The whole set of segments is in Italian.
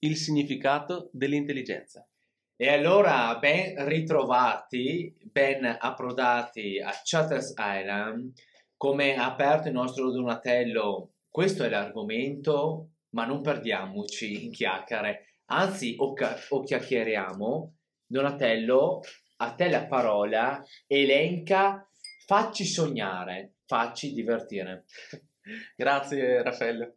Chuck 4. Il significato dell'intelligenza. E allora ben ritrovati, ben approdati a Chatter's Island, come ha aperto il nostro Donatello, questo è l'argomento, ma non perdiamoci in chiacchiere, anzi o, ca- o chiacchieriamo. Donatello, a te la parola, elenca, facci sognare, facci divertire. Grazie Raffaele.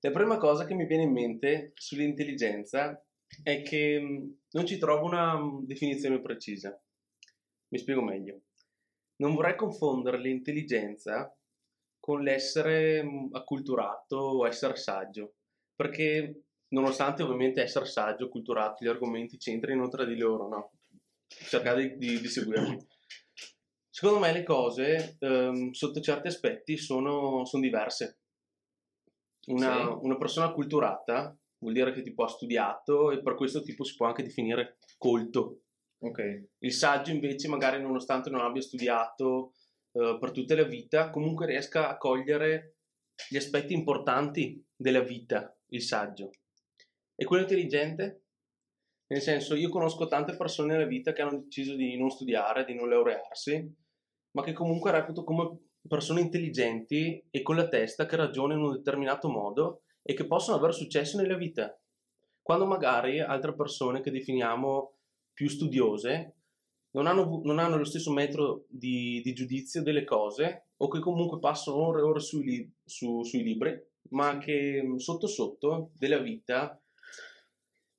La prima cosa che mi viene in mente sull'intelligenza è che mh, non ci trovo una mh, definizione precisa. Mi spiego meglio. Non vorrei confondere l'intelligenza con l'essere mh, acculturato o essere saggio, perché nonostante ovviamente essere saggio, culturato, gli argomenti c'entrino tra di loro, no? Cercate di, di seguirmi. Secondo me le cose, ehm, sotto certi aspetti, sono, sono diverse. Una, Sì. una persona culturata vuol dire che tipo ha studiato e per questo tipo si può anche definire colto. Ok. Il saggio invece magari nonostante non abbia studiato eh, per tutta la vita, comunque riesca a cogliere gli aspetti importanti della vita, il saggio. E quello intelligente? Nel senso, io conosco tante persone nella vita che hanno deciso di non studiare, di non laurearsi, ma che comunque reputo come persone intelligenti e con la testa che ragionano in un determinato modo e che possono avere successo nella vita. Quando magari altre persone che definiamo più studiose non hanno, non hanno lo stesso metro di, di giudizio delle cose o che comunque passano ore e ore sui, li- su- sui libri, ma che sotto sotto della vita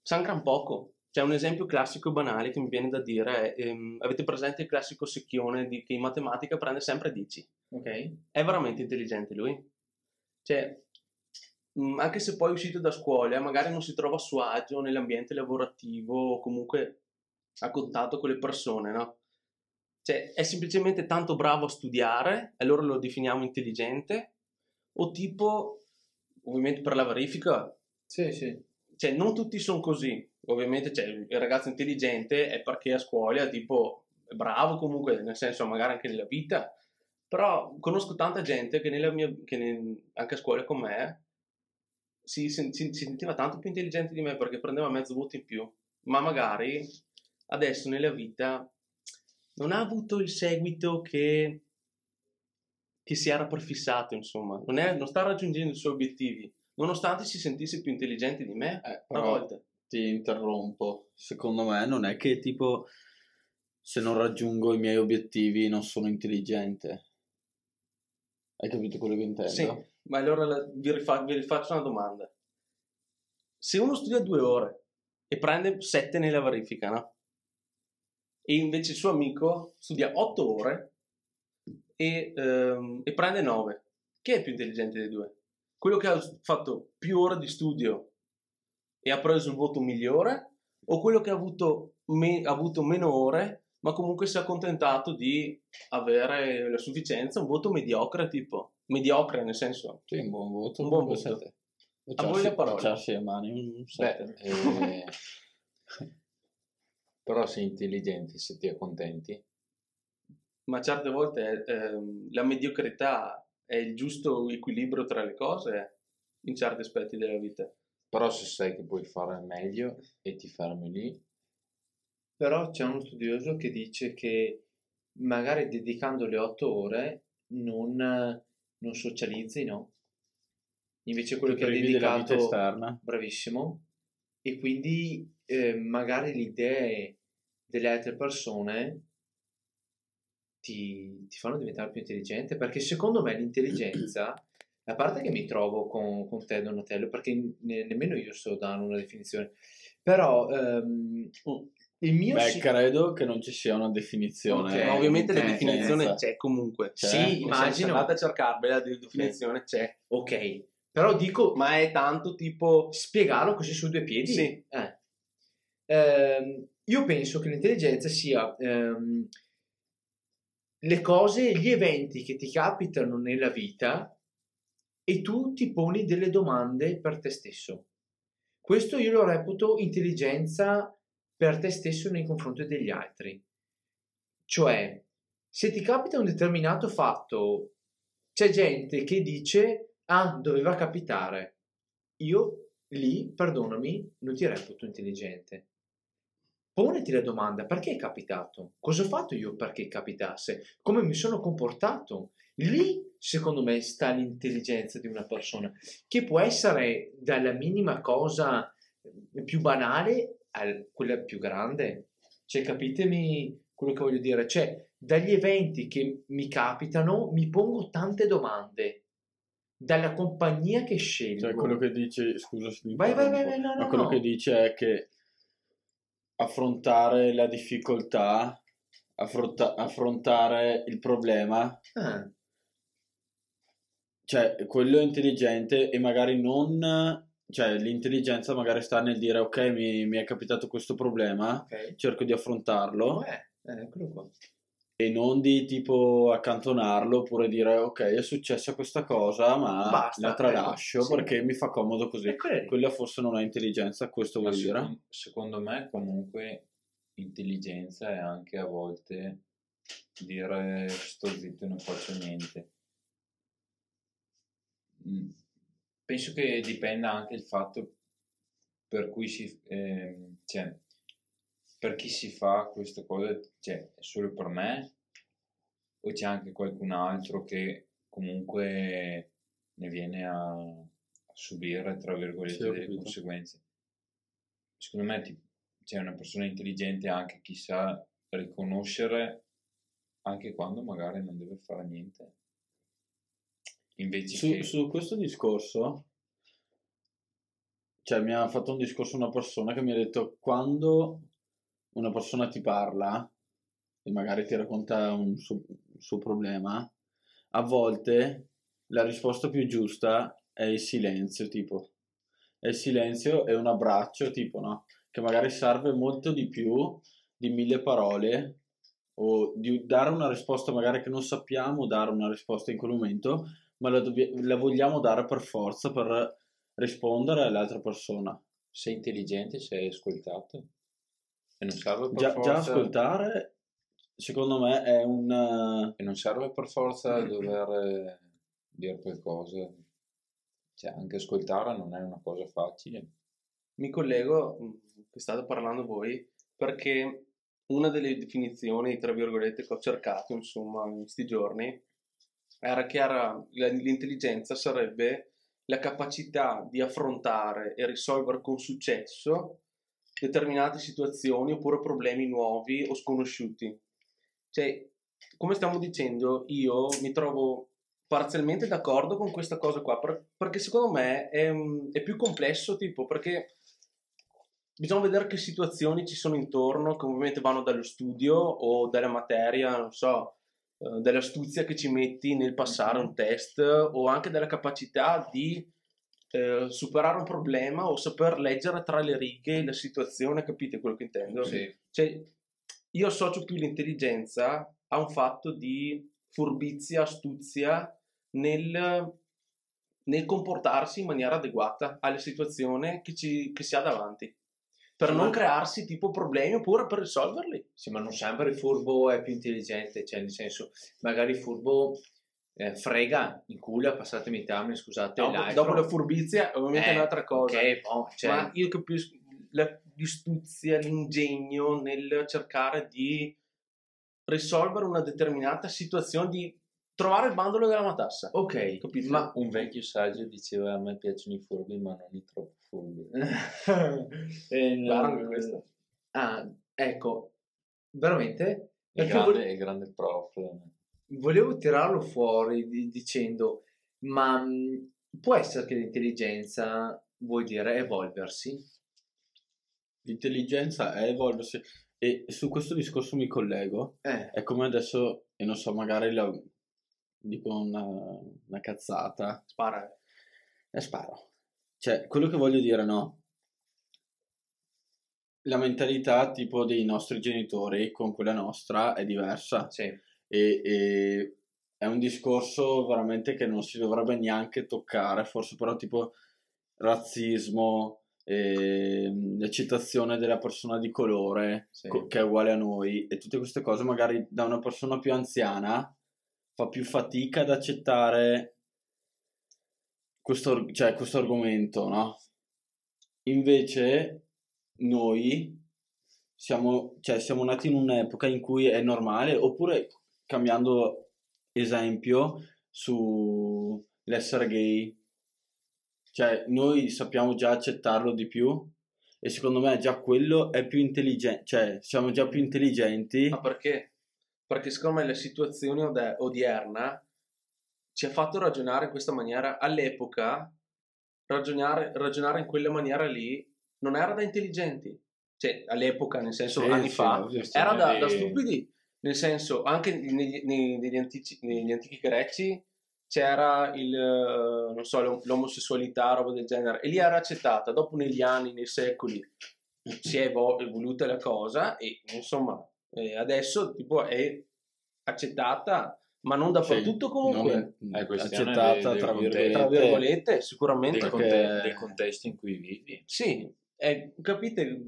sanno gran poco. C'è un esempio classico e banale che mi viene da dire, ehm, avete presente il classico secchione di, che in matematica prende sempre 10? Ok. È veramente intelligente lui? Cioè, mh, anche se poi è uscito da scuola, magari non si trova a suo agio nell'ambiente lavorativo o comunque a contatto con le persone, no? Cioè, è semplicemente tanto bravo a studiare, e allora lo definiamo intelligente, o tipo, ovviamente per la verifica, Sì, sì. cioè non tutti sono così. Ovviamente cioè, il ragazzo intelligente è perché a scuola tipo è bravo comunque, nel senso magari anche nella vita, però conosco tanta gente che, nella mia, che nel- anche a scuola con me si, si- si sentiva tanto più intelligente di me perché prendeva mezzo voto in più, ma magari adesso nella vita non ha avuto il seguito che, che si era prefissato, insomma, non, è- non sta raggiungendo i suoi obiettivi, nonostante si sentisse più intelligente di me Eh, a però volte. Ti interrompo. Secondo me non è che tipo se non raggiungo i miei obiettivi non sono intelligente. Hai capito quello che intendo? Sì, ma allora la- vi, rifa- vi rifaccio una domanda. Se uno studia due ore e prende sette nella verifica, no? E invece il suo amico studia otto ore e, ehm, e prende nove, chi è più intelligente dei due? Quello che ha fatto più ore di studio e ha preso il voto migliore o quello che ha avuto, me- ha avuto meno ore ma comunque si è accontentato di avere la sufficienza, un voto mediocre tipo, mediocre nel senso, Sì, un buon voto. Un buon voto. sette. A voi la parola. Baciarsi le mani, un Beh, 7. eh, però sei intelligente se ti accontenti. ma certe volte ehm, la mediocrità è il giusto equilibrio tra le cose in certi aspetti della vita. Però se sai che puoi fare meglio e ti fermi lì, Però c'è uno studioso che dice che magari dedicando le otto ore non, non socializzi, no? Invece quello Ti che ha privi della vita dedicato, esterna. bravissimo, e quindi eh, magari le idee delle altre persone ti, ti fanno diventare più intelligente, perché secondo me l'intelligenza, a parte che mi trovo con, con te Donatello, perché ne- nemmeno io so dare una definizione, però ehm, il mio... Beh, si- credo che non ci sia una definizione. Ok, ma ovviamente la di definizione intelligenza. c'è comunque. C'è? Sì, Nel senso, immagino. Andate a cercarvela, la definizione c'è. Ok, però dico, ma è tanto tipo... spiegarlo così su due piedi? Sì. Eh. Ehm, io penso che l'intelligenza sia ehm, le cose, gli eventi che ti capitano nella vita e tu ti poni delle domande per te stesso. Questo io lo reputo intelligenza per te stesso nei confronti degli altri. Cioè, se ti capita un determinato fatto, c'è gente che dice, ah, doveva capitare. Io lì, perdonami, non ti reputo intelligente. Poniti la domanda, perché è capitato? Cosa ho fatto io perché capitasse? Come mi sono comportato? Lì, secondo me, sta l'intelligenza di una persona, che può essere dalla minima cosa più banale a quella più grande. Cioè, capitemi quello che voglio dire? Cioè, dagli eventi che mi capitano, mi pongo tante domande. Dalla compagnia che scelgo. Cioè, quello che dice, scusa se Vai, vai, vai, vai, no, ma no, quello no. che dice è che affrontare la difficoltà, affronta- affrontare il problema, Ah, cioè quello è intelligente e magari non, cioè l'intelligenza magari sta nel dire ok, mi, mi è capitato questo problema, ok. cerco di affrontarlo Eh, eh, eccolo qua. e non di tipo accantonarlo oppure dire ok, è successa questa cosa, ma Basta, la tralascio ecco, sì. perché mi fa comodo così. Quella forse non è intelligenza, questo Ma vuol dire. secon- secondo me comunque intelligenza è anche a volte dire sto zitto e non faccio niente. Mm, Penso che dipenda anche il fatto per cui si, ehm, cioè, per chi si fa questa cosa, cioè, è solo per me o c'è anche qualcun altro che comunque ne viene a, a subire, tra virgolette, Sì, delle conseguenze. Secondo me c'è una persona intelligente anche chi sa riconoscere anche quando magari non deve fare niente. Invece Su, che... su questo discorso, cioè mi ha fatto un discorso una persona che mi ha detto quando una persona ti parla e magari ti racconta un suo, un suo problema, a volte la risposta più giusta è il silenzio, tipo. È il silenzio e un abbraccio, tipo, no? Che magari serve molto di più di mille parole o di dare una risposta magari che non sappiamo dare una risposta in quel momento, ma la, dobbia- la vogliamo dare per forza per rispondere all'altra persona. Sei intelligente, sei ascoltato e non serve per Già, forza... già ascoltare, secondo me, è un... E non serve per forza dover dire qualcosa. Cioè, anche ascoltare non è una cosa facile. Mi collego, mh, che state parlando voi, perché una delle definizioni, tra virgolette, che ho cercato, insomma, in questi giorni, era che l'intelligenza sarebbe la capacità di affrontare e risolvere con successo determinate situazioni oppure problemi nuovi o sconosciuti. Cioè, come stiamo dicendo, io mi trovo parzialmente d'accordo con questa cosa qua, per- perché secondo me è, è più complesso, tipo, perché bisogna vedere che situazioni ci sono intorno, che ovviamente vanno dallo studio o dalla materia, non so, eh, dall'astuzia che ci metti nel passare un test o anche dalla capacità di eh, superare un problema o saper leggere tra le righe la situazione, capite quello che intendo? Cioè, io associo più l'intelligenza a un fatto di furbizia, astuzia nel, nel comportarsi in maniera adeguata alle situazioni che, ci, che si ha davanti. Per non crearsi tipo problemi oppure per risolverli. Sì, ma non sempre il furbo è più intelligente, cioè nel senso, magari il furbo eh, frega, incula, passatemi il termine, scusate, Dopo, l'altro. dopo la furbizia è ovviamente Eh, un'altra cosa. Ok, boh, cioè, Ma io capisco la- l'istuzia, l'ingegno nel cercare di risolvere una determinata situazione, di trovare il bandolo della matassa. ok, Capito? ma Un vecchio saggio diceva a me piacciono i furbi, ma non i troppo furbi. Eh, Guarda no, anche questo. Ah, ecco, veramente? È grande, vo- è grande prof. volevo tirarlo fuori di- dicendo, ma mh, può essere che l'intelligenza vuol dire evolversi? L'intelligenza è evolversi e su questo discorso mi collego. Eh, È come adesso, e non so, magari la, dico una, una cazzata Spara. e sparo. Cioè, quello che voglio dire, no? La mentalità tipo dei nostri genitori con quella nostra è diversa sì, e, e è un discorso veramente che non si dovrebbe neanche toccare, forse però tipo razzismo, ehm, l'accettazione della persona di colore sì. co- che è uguale a noi e tutte queste cose magari da una persona più anziana fa più fatica ad accettare questo, cioè, questo argomento, no? Invece noi siamo, cioè, siamo nati in un'epoca in cui è normale, oppure cambiando esempio sull'essere gay, cioè noi sappiamo già accettarlo di più e secondo me già quello è più intelligente, cioè siamo già più intelligenti. Ma perché? Perché secondo me la situazione ode- odierna ci ha fatto ragionare in questa maniera. All'epoca, ragionare, ragionare in quella maniera lì non era da intelligenti. Cioè, all'epoca, nel senso, Sì, anni sì, fa, era da, da stupidi. Nel senso, anche negli, nei- negli antici- negli antichi greci c'era il, non so, l'om- l'omosessualità, roba del genere, e lì era accettata. Dopo, negli anni, nei secoli, si è evo- evoluta la cosa e, insomma, eh, adesso, tipo, è accettata, ma non dappertutto comunque. non È questione accettata del- tra virgolette. Tra virgolette, sicuramente. conte- Perché- del contesto in cui vivi. Sì, eh, capite?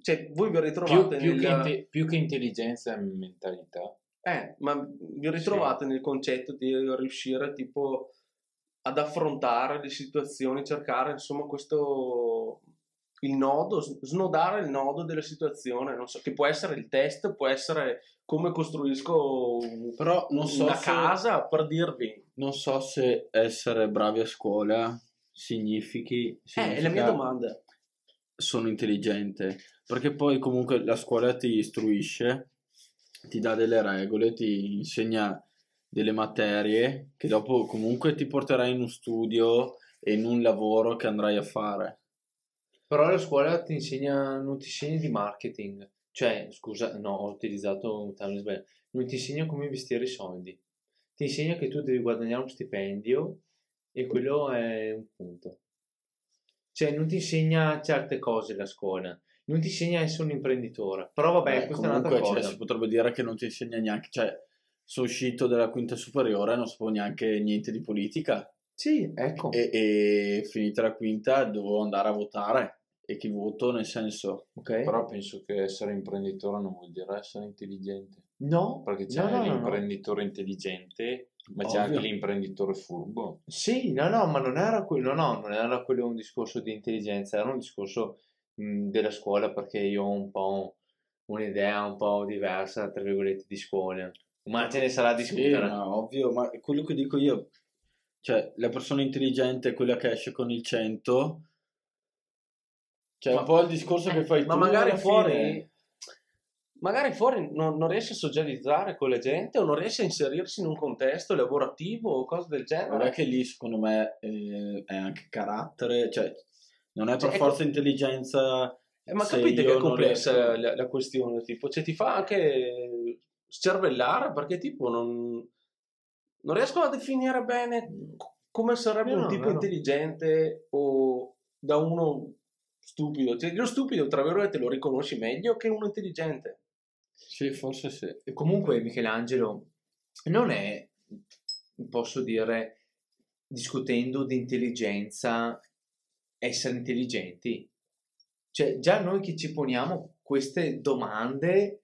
Cioè, voi vi Più, ritrovate più nel... che inte- più che intelligenza e mentalità. Eh, ma vi ritrovate nel concetto di riuscire tipo ad affrontare le situazioni, cercare insomma questo il nodo, snodare il nodo della situazione, non so, che può essere il test, può essere come costruisco Però non so una se- casa per dirvi. Non so se essere bravi a scuola significhi... Eh, è la mia domanda. Sono intelligente, perché poi comunque la scuola ti istruisce, ti dà delle regole, ti insegna delle materie che dopo comunque ti porterai in uno studio e in un lavoro che andrai a fare. Però la scuola ti insegna, non ti insegna di marketing. Cioè, scusa, no, ho utilizzato un termine sbagliato. Non ti insegna come investire i soldi. Ti insegna che tu devi guadagnare uno stipendio e quello è un punto. Cioè, non ti insegna certe cose la scuola. Non ti insegna a essere un imprenditore. Però vabbè, Eh, questa è un'altra comunque cioè, cosa. si potrebbe dire che non ti insegna neanche, cioè sono uscito dalla quinta superiore, non sapevo neanche niente di politica Sì, ecco. e, e finita la quinta dovevo andare a votare e chi voto nel senso ok? Però penso che essere imprenditore non vuol dire essere intelligente. No, Perché c'è no, no, no, no. l'imprenditore intelligente, ma c'è Ovvio. anche l'imprenditore furbo. Sì, no, no, ma non era quello, no, no, non era quello un discorso di intelligenza, era un discorso mh, della scuola perché io ho un po' un'idea un po' diversa, tra virgolette, di scuola. Ma ce ne sarà di Sì, discutere. ma ovvio, ma quello che dico io, cioè la persona intelligente è quella che esce con il 100, cioè Ma- un po' il discorso che fai Ma tu magari alla fuori, fine. magari fuori non, non riesce a socializzare con la gente o non riesce a inserirsi in un contesto lavorativo o cose del Non è genere. che lì secondo me eh, è anche carattere, cioè non è per Cioè, ecco- forza intelligenza. Eh, ma capite che è complessa la, la questione, tipo, cioè ti fa anche scervellare perché tipo non, non riesco a definire bene co- come sarebbe No, un tipo no. intelligente o da uno stupido. Cioè, lo stupido, tra virgolette, lo riconosci meglio che uno intelligente. Sì, forse sì. E Comunque Michelangelo non è, posso dire, discutendo di intelligenza, essere intelligenti. Cioè, già noi che ci poniamo queste domande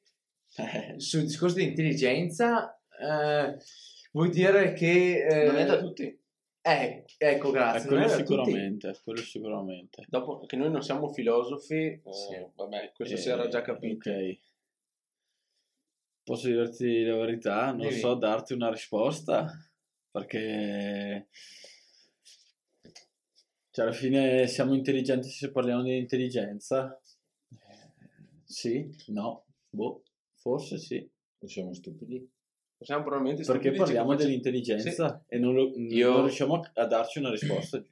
Eh, sul discorso di intelligenza, eh, vuol dire che... eh, Non è da tutti. Eh, ecco, eh, grazie. non quello è da tutti. sicuramente, quello sicuramente. Dopo che noi non siamo filosofi, eh, Sì. vabbè, questo Eh, si era già capito. Ok. Posso dirti la verità? Non Dimmi. so darti una risposta perché cioè, alla fine siamo intelligenti se parliamo di intelligenza. Eh, Sì, no, boh, forse sì. O siamo stupidi? Siamo probabilmente Perché parliamo ci facciamo- dell'intelligenza e non, lo- Io- non riusciamo a- darci una risposta.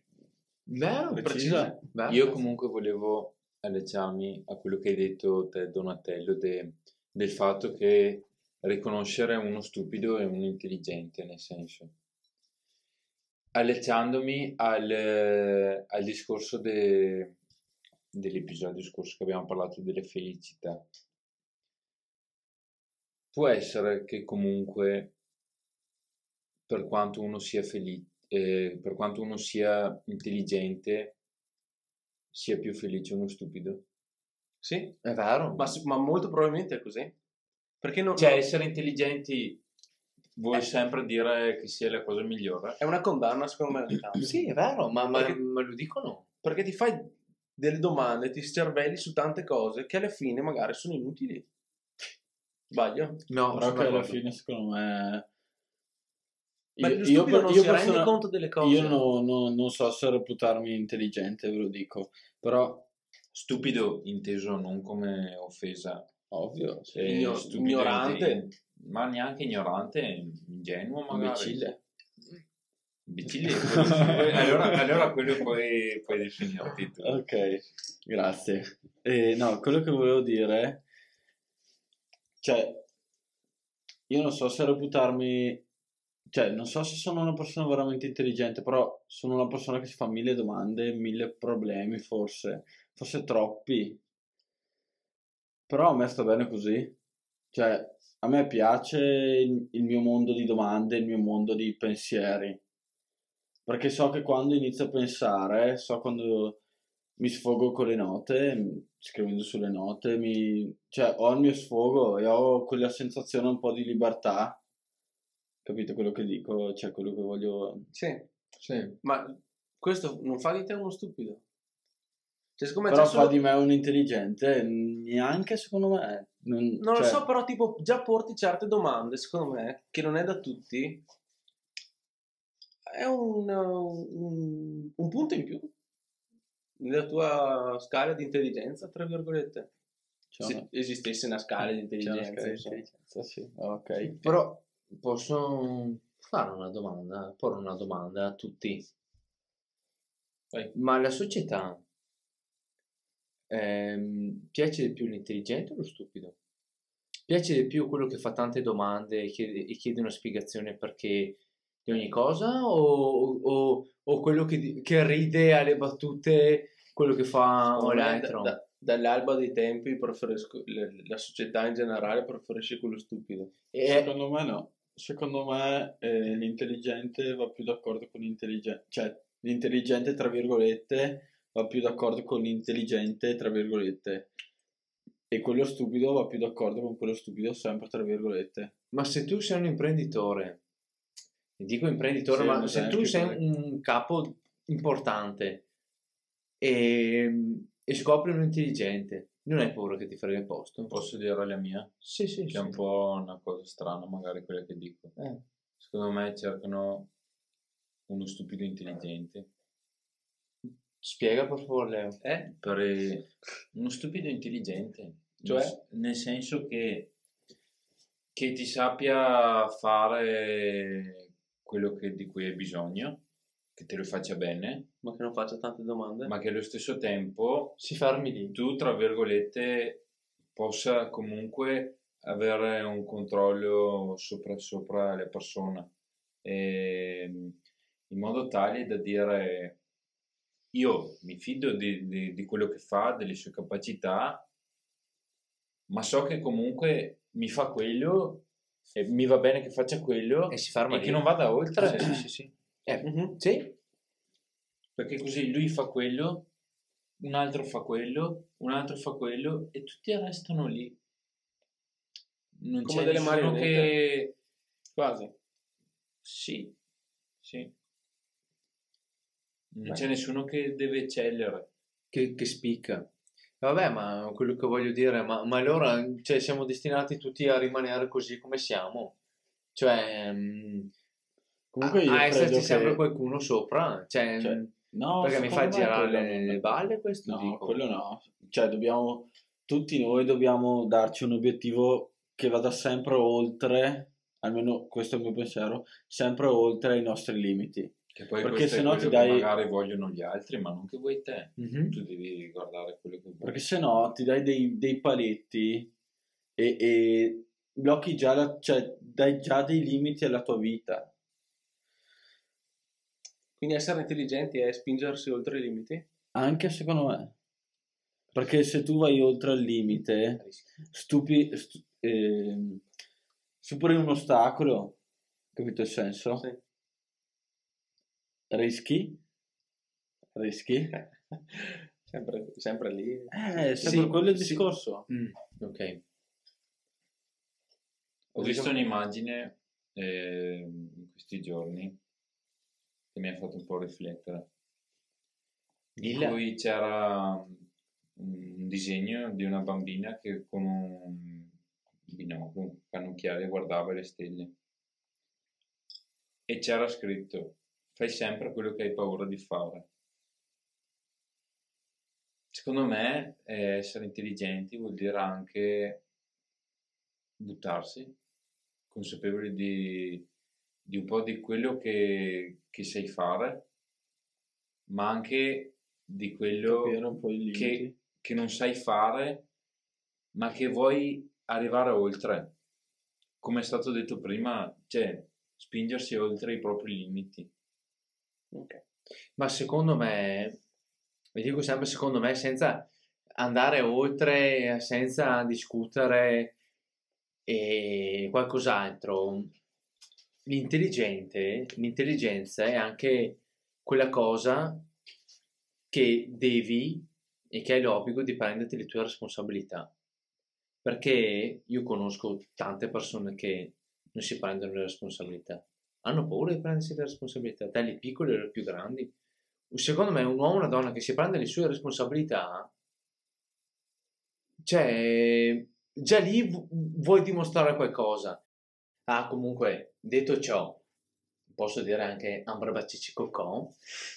Vero, Precisa. Vero. Io comunque volevo allacciarmi a quello che hai detto te, Donatello, de- del fatto che riconoscere uno stupido e uno intelligente, nel senso. Allacciandomi al, al discorso de- dell'episodio scorso che abbiamo parlato delle felicità. Può essere che comunque, per quanto uno sia felice, per quanto uno sia intelligente, sia più felice uno stupido. Sì, È vero. ma, ma molto probabilmente è così. Perché non, Cioè, essere intelligenti vuol Eh. sempre dire che sia la cosa migliore. è una condanna secondo me. Sì, è vero, ma, ma- Perché- ma lo dicono. Perché ti fai delle domande, ti scervelli su tante cose che alla fine magari sono inutili. Sbaglio? No, Però che alla fine, secondo me... Ma Io, io, non io si rende persona- conto delle cose. io no- no- non so se reputarmi intelligente, ve lo dico. Però, Stupido inteso non come offesa, ovvio, sì. Igno- stupido ignorante. ma neanche ignorante, ingenuo magari. imbecille. Imbecille, poi- allora, allora quello puoi, puoi definirti tu. Ok, grazie. Eh, no, quello che volevo dire, cioè, io non so se reputarmi, cioè, non so se sono una persona veramente intelligente, però sono una persona che si fa mille domande, mille problemi, forse, forse troppi. Però a me sta bene così. Cioè, a me piace il, il mio mondo di domande, il mio mondo di pensieri. Perché so che quando inizio a pensare, so quando mi sfogo con le note, m- scrivendo sulle note, mi, cioè ho il mio sfogo e ho quella sensazione un po' di libertà. Capito quello che dico? Cioè quello che voglio... Sì, Sì. ma questo non fa di te uno stupido. Cioè, Però c'è fa solo- di me un intelligente, neanche secondo me. Non, Non lo cioè, so, però tipo già porti certe domande, secondo me, che non è da tutti, è un, un- un punto in più nella tua scala di intelligenza, tra virgolette. c'è Se una- esistesse una scala di intelligenza. scala di intelligenza, sì. Ok. Però posso fare una domanda, porre una domanda a tutti. Vai. Ma la società ehm, piace di più l'intelligente o lo stupido? Piace di più quello che fa tante domande e chiede, e chiede una spiegazione perché di ogni cosa o, o- o quello che, che ride alle battute, quello che fa l'altro? da- da- dall'alba dei tempi preferisco le- la società in generale preferisce quello stupido. E- Secondo me no. Secondo me eh, l'intelligente va più d'accordo con l'intelligente, cioè l'intelligente tra virgolette va più d'accordo con l'intelligente tra virgolette e quello stupido va più d'accordo con quello stupido sempre tra virgolette. Ma se tu sei un imprenditore, dico imprenditore, Sì, ma un se tu sei così. un capo importante e, e scopri un intelligente, non hai paura che ti frega il posto? Posso dire la mia? Sì, sì, Che è un po' una cosa strana, magari quella che dico. Eh. Secondo me cercano uno stupido intelligente. Spiega per favore, Leo. Eh? Per eh, uno stupido intelligente. Cioè? Nel- Nel senso che, che ti sappia fare quello che- di cui hai bisogno, che te lo faccia bene, Ma che non faccia tante domande. ma che allo stesso tempo Si fermi lì. tu, tra virgolette, possa comunque avere un controllo sopra, sopra le persone, Ehm, in modo tale da dire io mi fido di, di- di quello che fa, delle sue capacità, ma so che comunque mi fa quello e mi va bene che faccia quello E si ferma e lì. che non vada oltre. Sì, sì, sì. Eh, Mhm. sì? Perché così lui fa quello, un altro fa quello, un altro fa quello e tutti restano lì. Non Come c'è delle nessuno marionette. che... Quasi. Sì, sì. Non Beh. c'è nessuno che deve eccellere. Che, che spicca. Vabbè, ma quello che voglio dire, ma, ma allora cioè, siamo destinati tutti a rimanere così come siamo? Cioè, mm, Comunque a, io a credo esserci che- sempre qualcuno sopra? Cioè, Cioè, mm, No, perché mi fa girare le, non- le balle questo? No, dico. quello no. Cioè, dobbiamo, tutti noi dobbiamo darci un obiettivo che vada sempre oltre, almeno questo è il mio pensiero, sempre oltre i nostri limiti. Che poi Perché sennò quello ti che dai- magari vogliono gli altri, ma non che vuoi te. Mhm. Tu devi guardare quello che vuoi. Perché se no ti dai dei, dei paletti e, e blocchi già, la- cioè dai già dei limiti alla tua vita. Quindi essere intelligenti è spingersi oltre i limiti? Anche secondo me. Perché se tu vai oltre il limite, stupi, stu- ehm, superi un ostacolo, capito il senso? Sì. Rischi? Rischi? sempre, sempre lì. Eh, sempre Sì, quello il sì. discorso. Mm, ok. Ho visto un'immagine eh, in questi giorni che mi ha fatto un po' riflettere. Il- in cui c'era un disegno di una bambina che con un binocolo, un cannocchiale guardava le stelle e c'era scritto fai sempre quello che hai paura di fare. Secondo me eh, essere intelligenti vuol dire anche buttarsi, consapevoli di, di un po' di quello che, che sai fare, ma anche di quello che, che non sai fare, ma che vuoi arrivare oltre. Come è stato detto prima, cioè spingersi oltre i propri limiti. Ma secondo me, vi dico sempre secondo me, senza andare oltre, senza discutere e qualcos'altro, l'intelligente, l'intelligenza è anche quella cosa che devi e che hai l'obbligo di prenderti le tue responsabilità. Perché io conosco tante persone che non si prendono le responsabilità. Hanno paura di prendersi le responsabilità, dalle piccole alle più grandi. Secondo me un uomo o una donna che si prende le sue responsabilità, cioè, già lì vu- vuoi dimostrare qualcosa. Ah, comunque, detto ciò, posso dire anche Ambrabacici Cocò,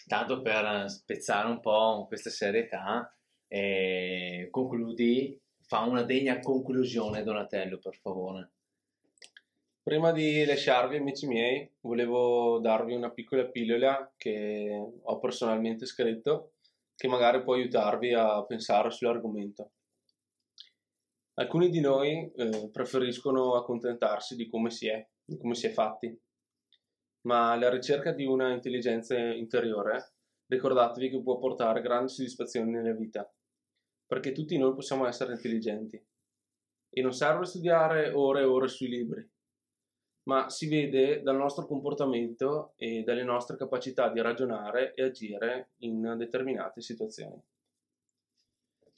tanto per spezzare un po' questa serietà, e concludi, fa una degna conclusione Donatello, per favore. Prima di lasciarvi, amici miei, volevo darvi una piccola pillola che ho personalmente scritto, che magari può aiutarvi a pensare sull'argomento. Alcuni di noi eh, preferiscono accontentarsi di come si è, di come si è fatti, ma la ricerca di una intelligenza interiore, ricordatevi che può portare grandi soddisfazioni nella vita, perché tutti noi possiamo essere intelligenti. E non serve studiare ore e ore sui libri, ma si vede dal nostro comportamento e dalle nostre capacità di ragionare e agire in determinate situazioni.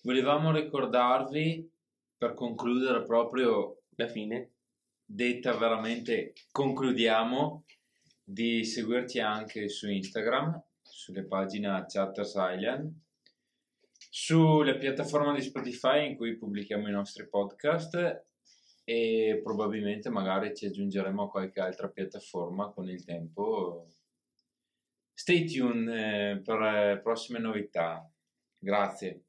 Volevamo ricordarvi, per concludere proprio La fine, detta veramente concludiamo di seguirci anche su Instagram, sulle pagine Chatters Island, sulle piattaforme di Spotify in cui pubblichiamo i nostri podcast e probabilmente magari ci aggiungeremo a qualche altra piattaforma con il tempo. Stay tuned eh, per prossime novità. Grazie.